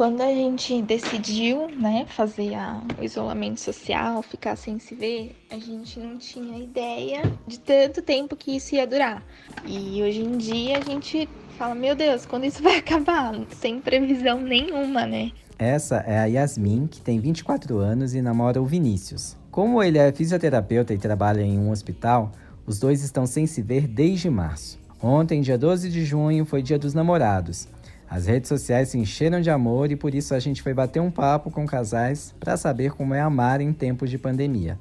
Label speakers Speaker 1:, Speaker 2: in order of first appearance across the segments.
Speaker 1: Quando a gente decidiu, né, fazer a, o isolamento social, ficar sem se ver, a gente não tinha ideia de tanto tempo que isso ia durar. E hoje em dia a gente fala, meu Deus, quando isso vai acabar? Sem previsão nenhuma, né?
Speaker 2: Essa é a Yasmin, que tem 24 anos e namora o Vinícius. Como ele é fisioterapeuta e trabalha em um hospital, os dois estão sem se ver desde março. Ontem, dia 12 de junho, foi dia dos namorados. As redes sociais se encheram de amor e por isso a gente foi bater um papo com casais para saber como é amar em tempos de pandemia.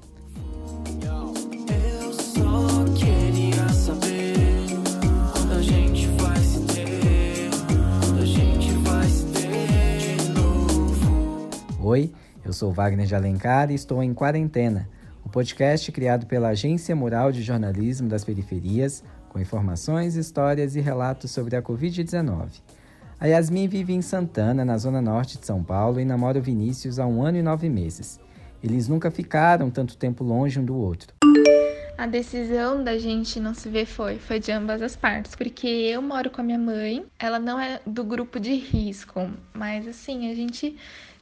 Speaker 2: Oi, eu sou Wagner de Alencar e estou em Quarentena, o podcast criado pela Agência Mural de Jornalismo das Periferias, com informações, histórias e relatos sobre a Covid-19. A Yasmin vive em Santana, na zona norte de São Paulo, e namora o Vinícius há um ano e nove meses. Eles nunca ficaram tanto tempo longe um do outro.
Speaker 1: A decisão da gente não se ver foi, foi de ambas as partes, porque eu moro com a minha mãe, ela não é do grupo de risco, mas assim, a gente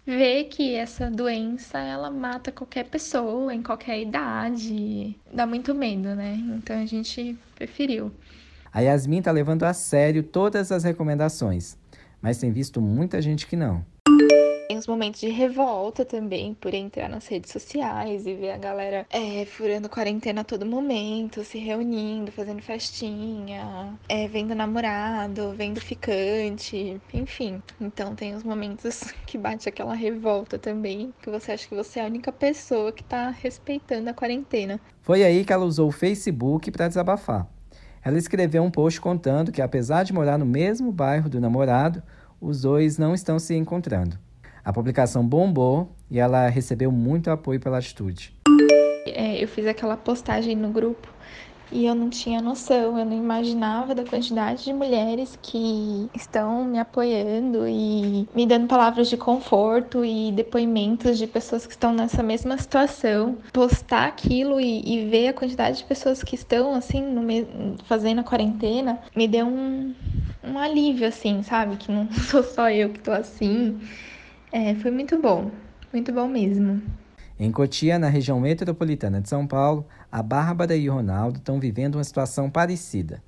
Speaker 1: vê que essa doença ela mata qualquer pessoa em qualquer idade. Dá muito medo, né? Então a gente preferiu.
Speaker 2: A Yasmin tá levando a sério todas as recomendações, mas tem visto muita gente que não.
Speaker 1: Tem os momentos de revolta também por entrar nas redes sociais e ver a galera é, furando quarentena a todo momento, se reunindo, fazendo festinha, é, vendo namorado, vendo ficante, enfim. Então tem os momentos que bate aquela revolta também, que você acha que você é a única pessoa que tá respeitando a quarentena.
Speaker 2: Foi aí que ela usou o Facebook para desabafar. Ela escreveu um post contando que, apesar de morar no mesmo bairro do namorado, os dois não estão se encontrando. A publicação bombou e ela recebeu muito apoio pela atitude.
Speaker 1: É, eu fiz aquela postagem no grupo e eu não tinha noção, eu não imaginava da quantidade de mulheres que estão me apoiando e me dando palavras de conforto e depoimentos de pessoas que estão nessa mesma situação. Postar aquilo e, e ver a quantidade de pessoas que estão assim no fazendo a quarentena me deu um, um alívio, assim, sabe? Que não sou só eu que tô assim. É, foi muito bom, muito bom mesmo.
Speaker 2: Em Cotia, na região metropolitana de São Paulo, a Bárbara e o Ronaldo estão vivendo uma situação parecida.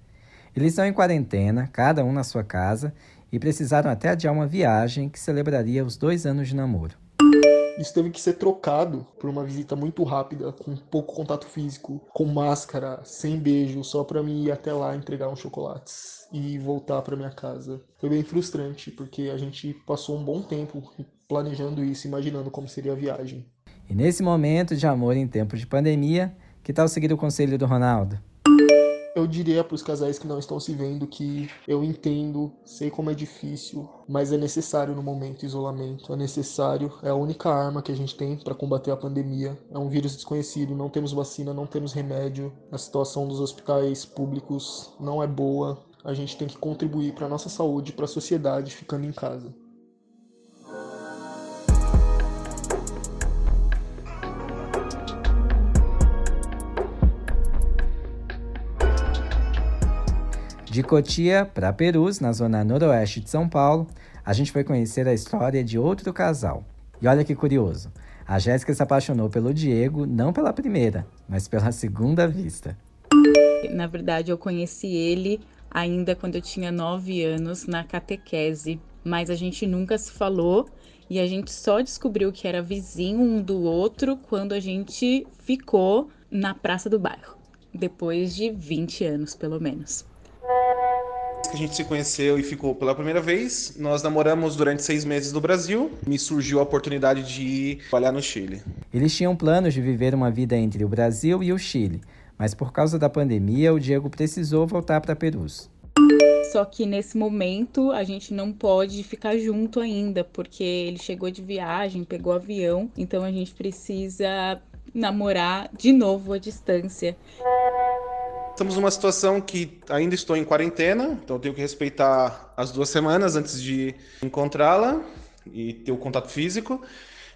Speaker 2: Eles estão em quarentena, cada um na sua casa, e precisaram até adiar uma viagem que celebraria os dois anos de namoro.
Speaker 3: Isso teve que ser trocado por uma visita muito rápida, com pouco contato físico, com máscara, sem beijo, só para mim ir até lá entregar uns chocolates e voltar para minha casa. Foi bem frustrante, porque a gente passou um bom tempo planejando isso, imaginando como seria a viagem.
Speaker 2: E nesse momento de amor em tempos de pandemia, que tal seguir o conselho do Ronaldo?
Speaker 3: Eu diria para os casais que não estão se vendo que eu entendo, sei como é difícil, mas é necessário no momento isolamento. É necessário, é a única arma que a gente tem para combater a pandemia. É um vírus desconhecido, não temos vacina, não temos remédio. A situação dos hospitais públicos não é boa. A gente tem que contribuir para a nossa saúde, para a sociedade, ficando em casa.
Speaker 2: De Cotia para Perus, na zona noroeste de São Paulo, a gente foi conhecer a história de outro casal. E olha que curioso, a Jéssica se apaixonou pelo Diego não pela primeira, mas pela segunda vista.
Speaker 4: Na verdade, eu conheci ele ainda quando eu tinha nove anos na catequese, mas a gente nunca se falou e a gente só descobriu que era vizinho um do outro quando a gente ficou na praça do bairro, depois de 20 anos pelo menos
Speaker 5: que a gente se conheceu e ficou pela primeira vez. Nós namoramos durante seis meses no Brasil. Me surgiu a oportunidade de ir trabalhar no Chile.
Speaker 2: Eles tinham planos de viver uma vida entre o Brasil e o Chile, mas por causa da pandemia, o Diego precisou voltar para Perus.
Speaker 4: Só que nesse momento a gente não pode ficar junto ainda, porque ele chegou de viagem, pegou avião, então a gente precisa namorar de novo à distância.
Speaker 5: Estamos numa situação que ainda estou em quarentena, então tenho que respeitar as duas semanas antes de encontrá-la e ter o contato físico.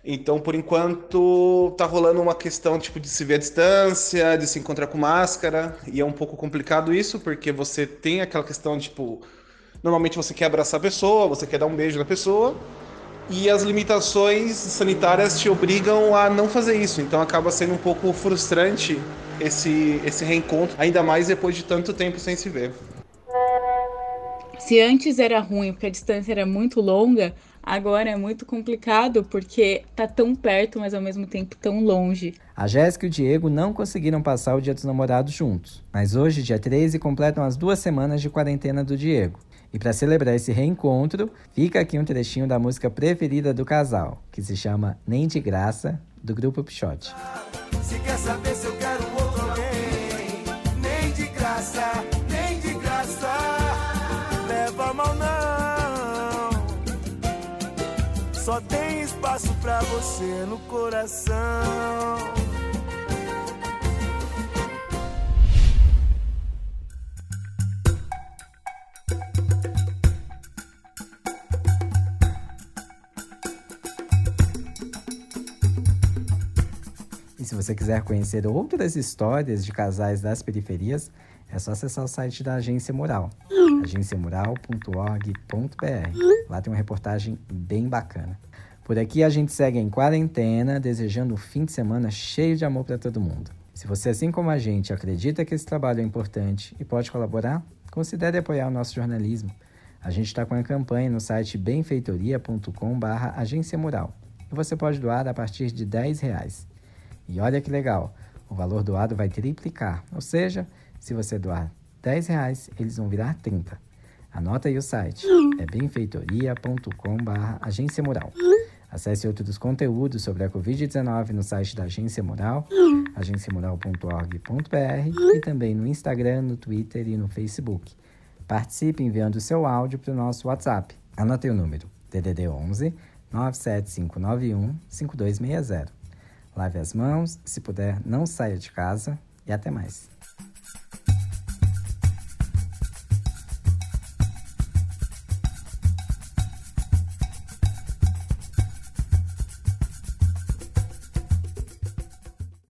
Speaker 5: Então, por enquanto, tá rolando uma questão tipo de se ver à distância, de se encontrar com máscara, e é um pouco complicado isso, porque você tem aquela questão tipo, normalmente você quer abraçar a pessoa, você quer dar um beijo na pessoa, e as limitações sanitárias te obrigam a não fazer isso. Então acaba sendo um pouco frustrante esse, esse reencontro, ainda mais depois de tanto tempo sem se ver.
Speaker 4: Se antes era ruim porque a distância era muito longa, agora é muito complicado porque tá tão perto, mas ao mesmo tempo tão longe.
Speaker 2: A Jéssica e o Diego não conseguiram passar o Dia dos Namorados juntos, mas hoje, dia 13, completam as duas semanas de quarentena do Diego. E para celebrar esse reencontro, fica aqui um trechinho da música preferida do casal, que se chama Nem de Graça, do grupo Pichote. Se quer saber se eu Só tem espaço pra você no coração. E se você quiser conhecer outras histórias de casais das periferias, é só acessar o site da Agência Mural, agenciamural.org.br. Lá tem uma reportagem bem bacana. Por aqui a gente segue em quarentena, desejando um fim de semana cheio de amor para todo mundo. Se você, assim como a gente, acredita que esse trabalho é importante e pode colaborar, considere apoiar o nosso jornalismo. A gente está com a campanha no site benfeitoria.com/agência mural e você pode doar a partir de 10 reais. E olha que legal, o valor doado vai triplicar, ou seja, se você doar 10 reais, eles vão virar 30. Anota aí o site, é benfeitoria.com.br agência mural. Acesse outros conteúdos sobre a Covid-19 no site da Agência Mural, agenciamural.org.br e também no Instagram, no Twitter e no Facebook. Participe enviando seu áudio para o nosso WhatsApp. Anote o número, DDD 11 97591 5260. Lave as mãos, se puder, não saia de casa e até mais.